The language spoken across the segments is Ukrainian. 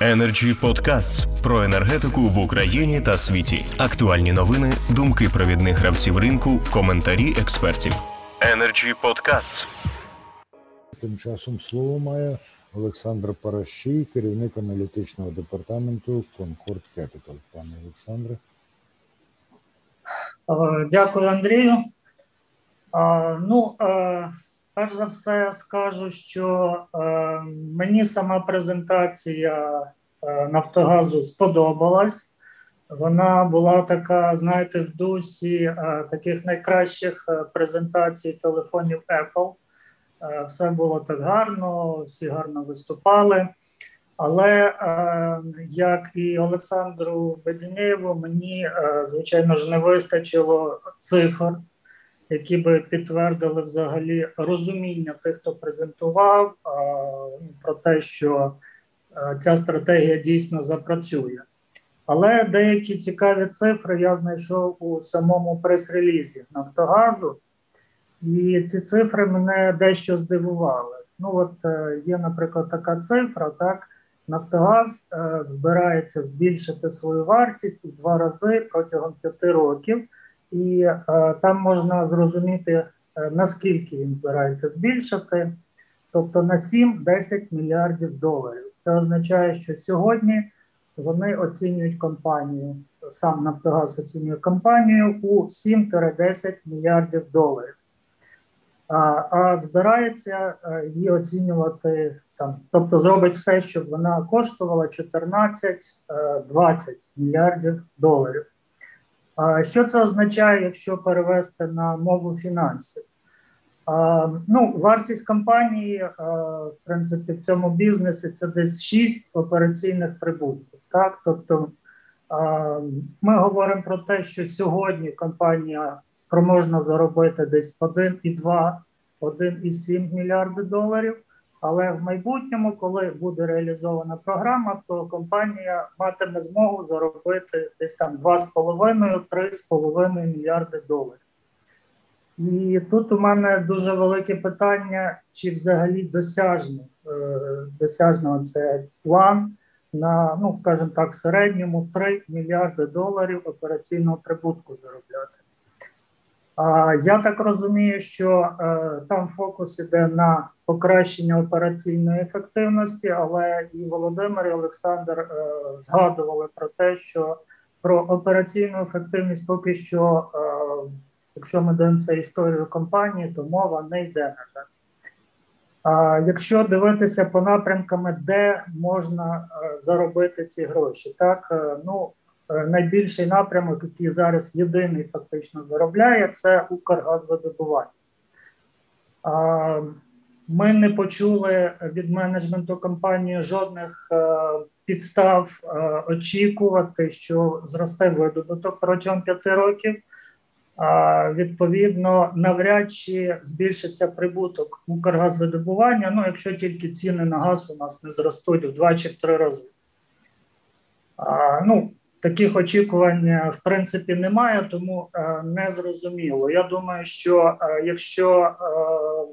Energy Podcasts про енергетику в Україні та світі. Актуальні новини, думки провідних гравців ринку, коментарі експертів. Energy Podcasts. Тим часом слово має Олександр Паращій, керівник аналітичного департаменту Concord Capital. Пане Олександре. Е, дякую, Андрію. Е, ну, е, перш за все, скажу, що мені сама презентація Нафтогазу сподобалась. Вона була така, знаєте, в дусі таких найкращих презентацій телефонів Apple. Все було так гарно, всі гарно виступали. Але е, як і Олександру Веденєєву, мені е, звичайно ж не вистачило цифр, які би підтвердили взагалі розуміння тих, хто презентував, е, про те, що ця стратегія дійсно запрацює. Але деякі цікаві цифри я знайшов у самому прес-релізі Нафтогазу, і ці цифри мене дещо здивували. Ну, от є, наприклад, така цифра, так. Нафтогаз е, збирається збільшити свою вартість у два рази протягом п'яти років, і е, там можна зрозуміти, е, наскільки він збирається збільшити, тобто на 7-10 мільярдів доларів. Це означає, що сьогодні вони оцінюють компанію, сам Нафтогаз оцінює компанію у 7-10 мільярдів доларів. А а збирається її оцінювати там, тобто зробить все, щоб вона коштувала 14-20 мільярдів доларів. Що це означає, якщо перевести на мову фінансів? Ну, Вартість компанії, в принципі, в цьому бізнесі це десь 6 операційних прибутків. Так? Тобто ми говоримо про те, що сьогодні компанія спроможна заробити десь 1,2, 1,7 мільярди доларів. Але в майбутньому, коли буде реалізована програма, то компанія матиме змогу заробити десь там 2,5-3,5 мільярди доларів. І тут у мене дуже велике питання, чи взагалі досяжно, е, досяжно це план на, ну скажімо так, середньому 3 мільярди доларів операційного прибутку заробляти. Я так розумію, що е, там фокус іде на покращення операційної ефективності, але і Володимир і Олександр е, згадували про те, що про операційну ефективність поки що, е, якщо ми дивимося історію компанії, то мова не йде на жаль. Якщо дивитися по напрямками, де можна заробити ці гроші, так ну найбільший напрямок, який зараз єдиний фактично заробляє, це Укргазвидобування. Ми не почули від менеджменту компанії жодних е, підстав е, очікувати, що зросте видобуток протягом п'яти років. Відповідно, навряд чи збільшиться прибуток Укргазвидобування, ну якщо тільки ціни на газ у нас не зростуть в два чи в три рази. Ну, Таких очікувань е, в принципі немає, тому е, не зрозуміло. Я думаю, що е, якщо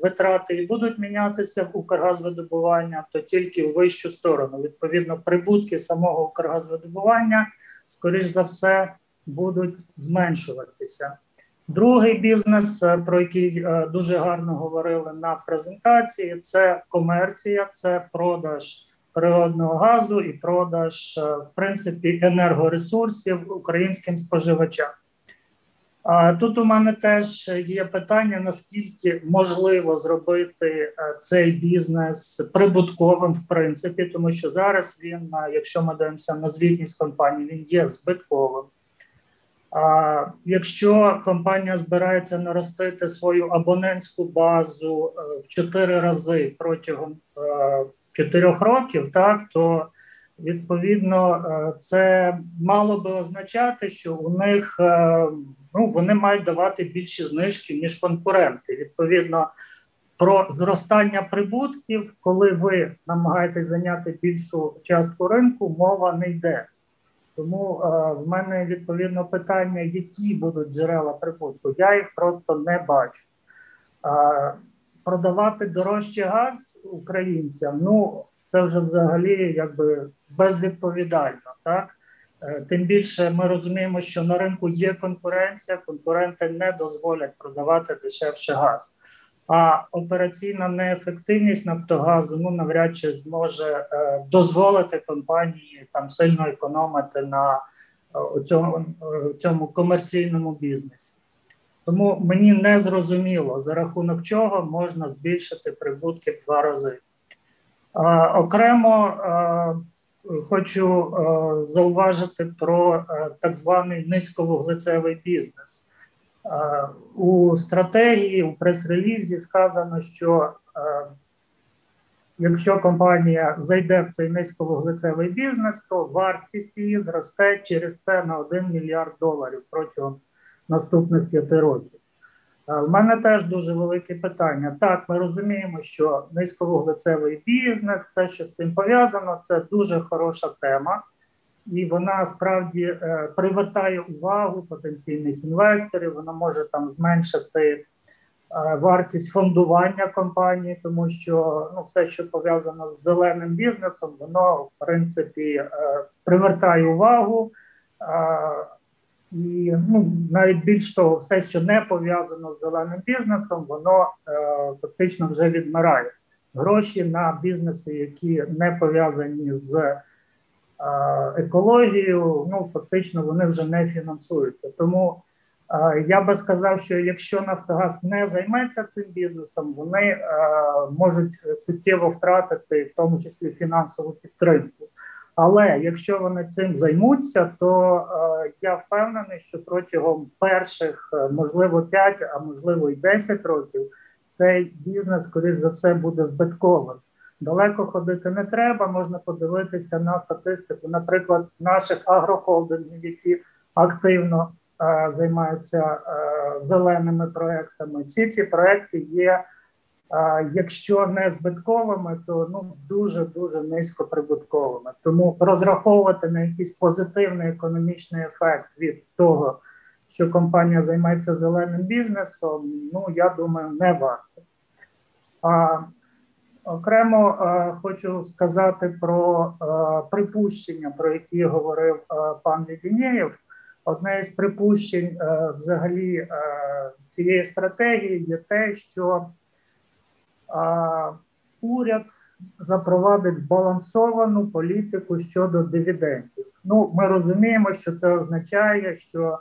витрати і будуть мінятися в Укргазвидобування, то тільки в вищу сторону. Відповідно, прибутки самого Укргазвидобування, скоріш за все, будуть зменшуватися. Другий бізнес, про який дуже гарно говорили на презентації, це комерція, це продаж природного газу і продаж, е, в принципі, енергоресурсів українським споживачам. Тут у мене теж є питання: наскільки можливо зробити е, цей бізнес прибутковим, в принципі, тому що зараз він, е, якщо ми дивимося на звітність компанії, він є збитковим. А якщо компанія збирається наростити свою абонентську базу в чотири рази протягом чотирьох років, так то відповідно е, це мало би означати, що у них е, ну вони мають давати більші знижки ніж конкуренти. Відповідно, про зростання прибутків, коли ви намагаєтесь зайняти більшу частку ринку, мова не йде. Тому е, в мене відповідно питання, які будуть джерела прибутку. Я їх просто не бачу. Е, продавати дорожче газ українцям. Ну це вже взагалі якби безвідповідально. Так е, тим більше ми розуміємо, що на ринку є конкуренція, конкуренти не дозволять продавати дешевше газ. А операційна неефективність Нафтогазу ну навряд чи зможе е, дозволити компанії там сильно економити на е, цьому, е, цьому комерційному бізнесі. Тому мені не зрозуміло, за рахунок чого можна збільшити прибутки в два рази. Е, окремо е, хочу е, зауважити про так званий низьковуглецевий бізнес. У стратегії у прес-релізі сказано, що якщо компанія зайде в цей низьковуглецевий бізнес, то вартість її зросте через це на 1 мільярд доларів протягом наступних п'яти років. У мене теж дуже велике питання. Так, ми розуміємо, що низьковуглецевий бізнес, все, що з цим пов'язано, це дуже хороша тема і вона справді е, привертає увагу потенційних інвесторів. Вона може там зменшити е, вартість фондування компанії, тому що ну, все, що пов'язано з зеленим бізнесом, воно в принципі е, привертає увагу. І ну навіть більш того, все, що не пов'язано з зеленим бізнесом, воно е, фактично вже відмирає. Гроші на бізнеси, які не пов'язані з екологію, ну фактично вони вже не фінансуються. Тому я би сказав, що якщо Нафтогаз не займеться цим бізнесом, вони можуть суттєво втратити, в тому числі фінансову підтримку. Але якщо вони цим займуться, то я впевнений, що протягом перших можливо 5, а можливо і 10 років цей бізнес, скоріш за все, буде збитковим. Далеко ходити не треба. Можна подивитися на статистику, наприклад, наших агрохолдингів, які активно е, займаються е, зеленими проектами. Всі ці проекти є, е, якщо не збитковими, то ну дуже дуже низькоприбутковими. Тому розраховувати на якийсь позитивний економічний ефект від того, що компанія займається зеленим бізнесом. Ну я думаю, не варто. А Окремо е, хочу сказати про е, припущення, про які говорив е, пан Лідінєєв. Одне із припущень е, взагалі е, цієї стратегії є те, що уряд запровадить збалансовану політику щодо дивідендів. Ну, ми розуміємо, що це означає, що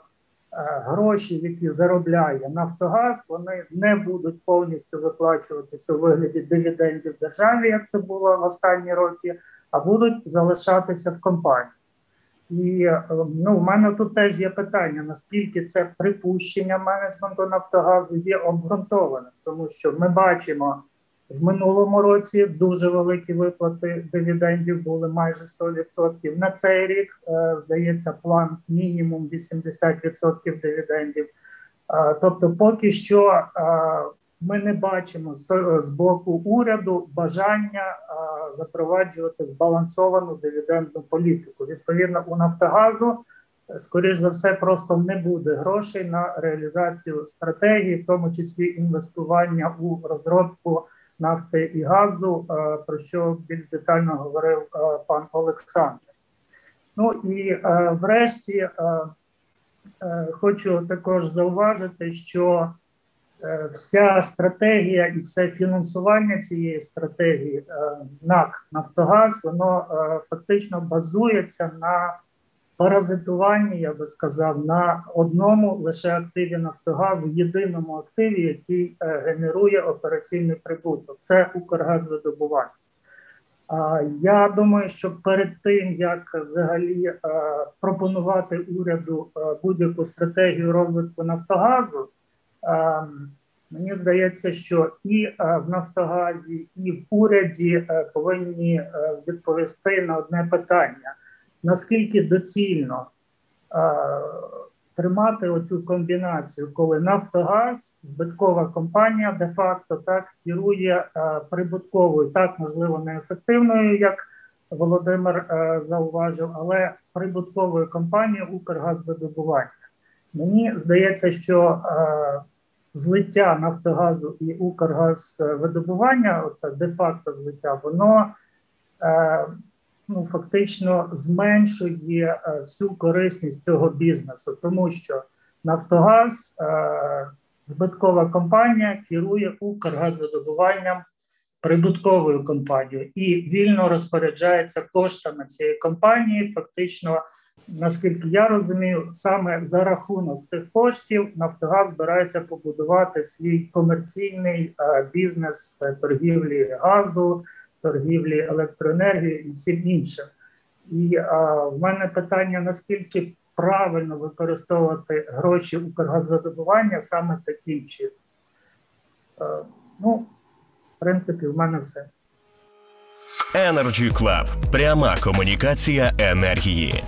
Е, гроші, які заробляє Нафтогаз, вони не будуть повністю виплачуватися у вигляді дивідендів державі, як це було в останні роки, а будуть залишатися в компанії. І е, ну, в мене тут теж є питання: наскільки це припущення менеджменту Нафтогазу є обґрунтованим, тому що ми бачимо. В минулому році дуже великі виплати дивідендів були майже 100%. На цей рік е, здається план мінімум 80% дивідендів. Е, тобто, поки що е, ми не бачимо з боку уряду бажання запроваджувати збалансовану дивідендну політику. Відповідно, у Нафтогазу, скоріш за все, просто не буде грошей на реалізацію стратегії, в тому числі інвестування у розробку нафти і газу, е, про що більш детально говорив е, пан Олександр. Ну і е, врешті хочу також зауважити, що вся стратегія і все фінансування цієї стратегії НАК Нафтогаз, воно фактично базується на паразитуванні, я би сказав, на одному лише активі Нафтогазу, єдиному активі, який е, генерує операційний прибуток. Це Укргазвидобування. Я думаю, що перед тим як взагалі е, пропонувати уряду е, будь-яку стратегію розвитку Нафтогазу, мені здається, що і в Нафтогазі, і в уряді повинні відповісти на одне питання наскільки доцільно е, тримати оцю комбінацію, коли Нафтогаз, збиткова компанія, де-факто так керує е, прибутковою, так можливо неефективною, як Володимир е, зауважив, але прибутковою компанією Укргазвидобування. Мені здається, що е, злиття Нафтогазу і Укргазвидобування, оце де-факто злиття, воно е, ну, фактично зменшує е, всю корисність цього бізнесу, тому що Нафтогаз, е, збиткова компанія, керує Укргазвидобуванням прибутковою компанією і вільно розпоряджається коштами цієї компанії. Фактично, наскільки я розумію, саме за рахунок цих коштів Нафтогаз збирається побудувати свій комерційний е, бізнес торгівлі газу, торгівлі електроенергії і всім іншим. І а, в мене питання: наскільки правильно використовувати гроші Укргазвидобування саме таким чином? Е, ну, в принципі, в мене все. Energy Club. Пряма комунікація енергії.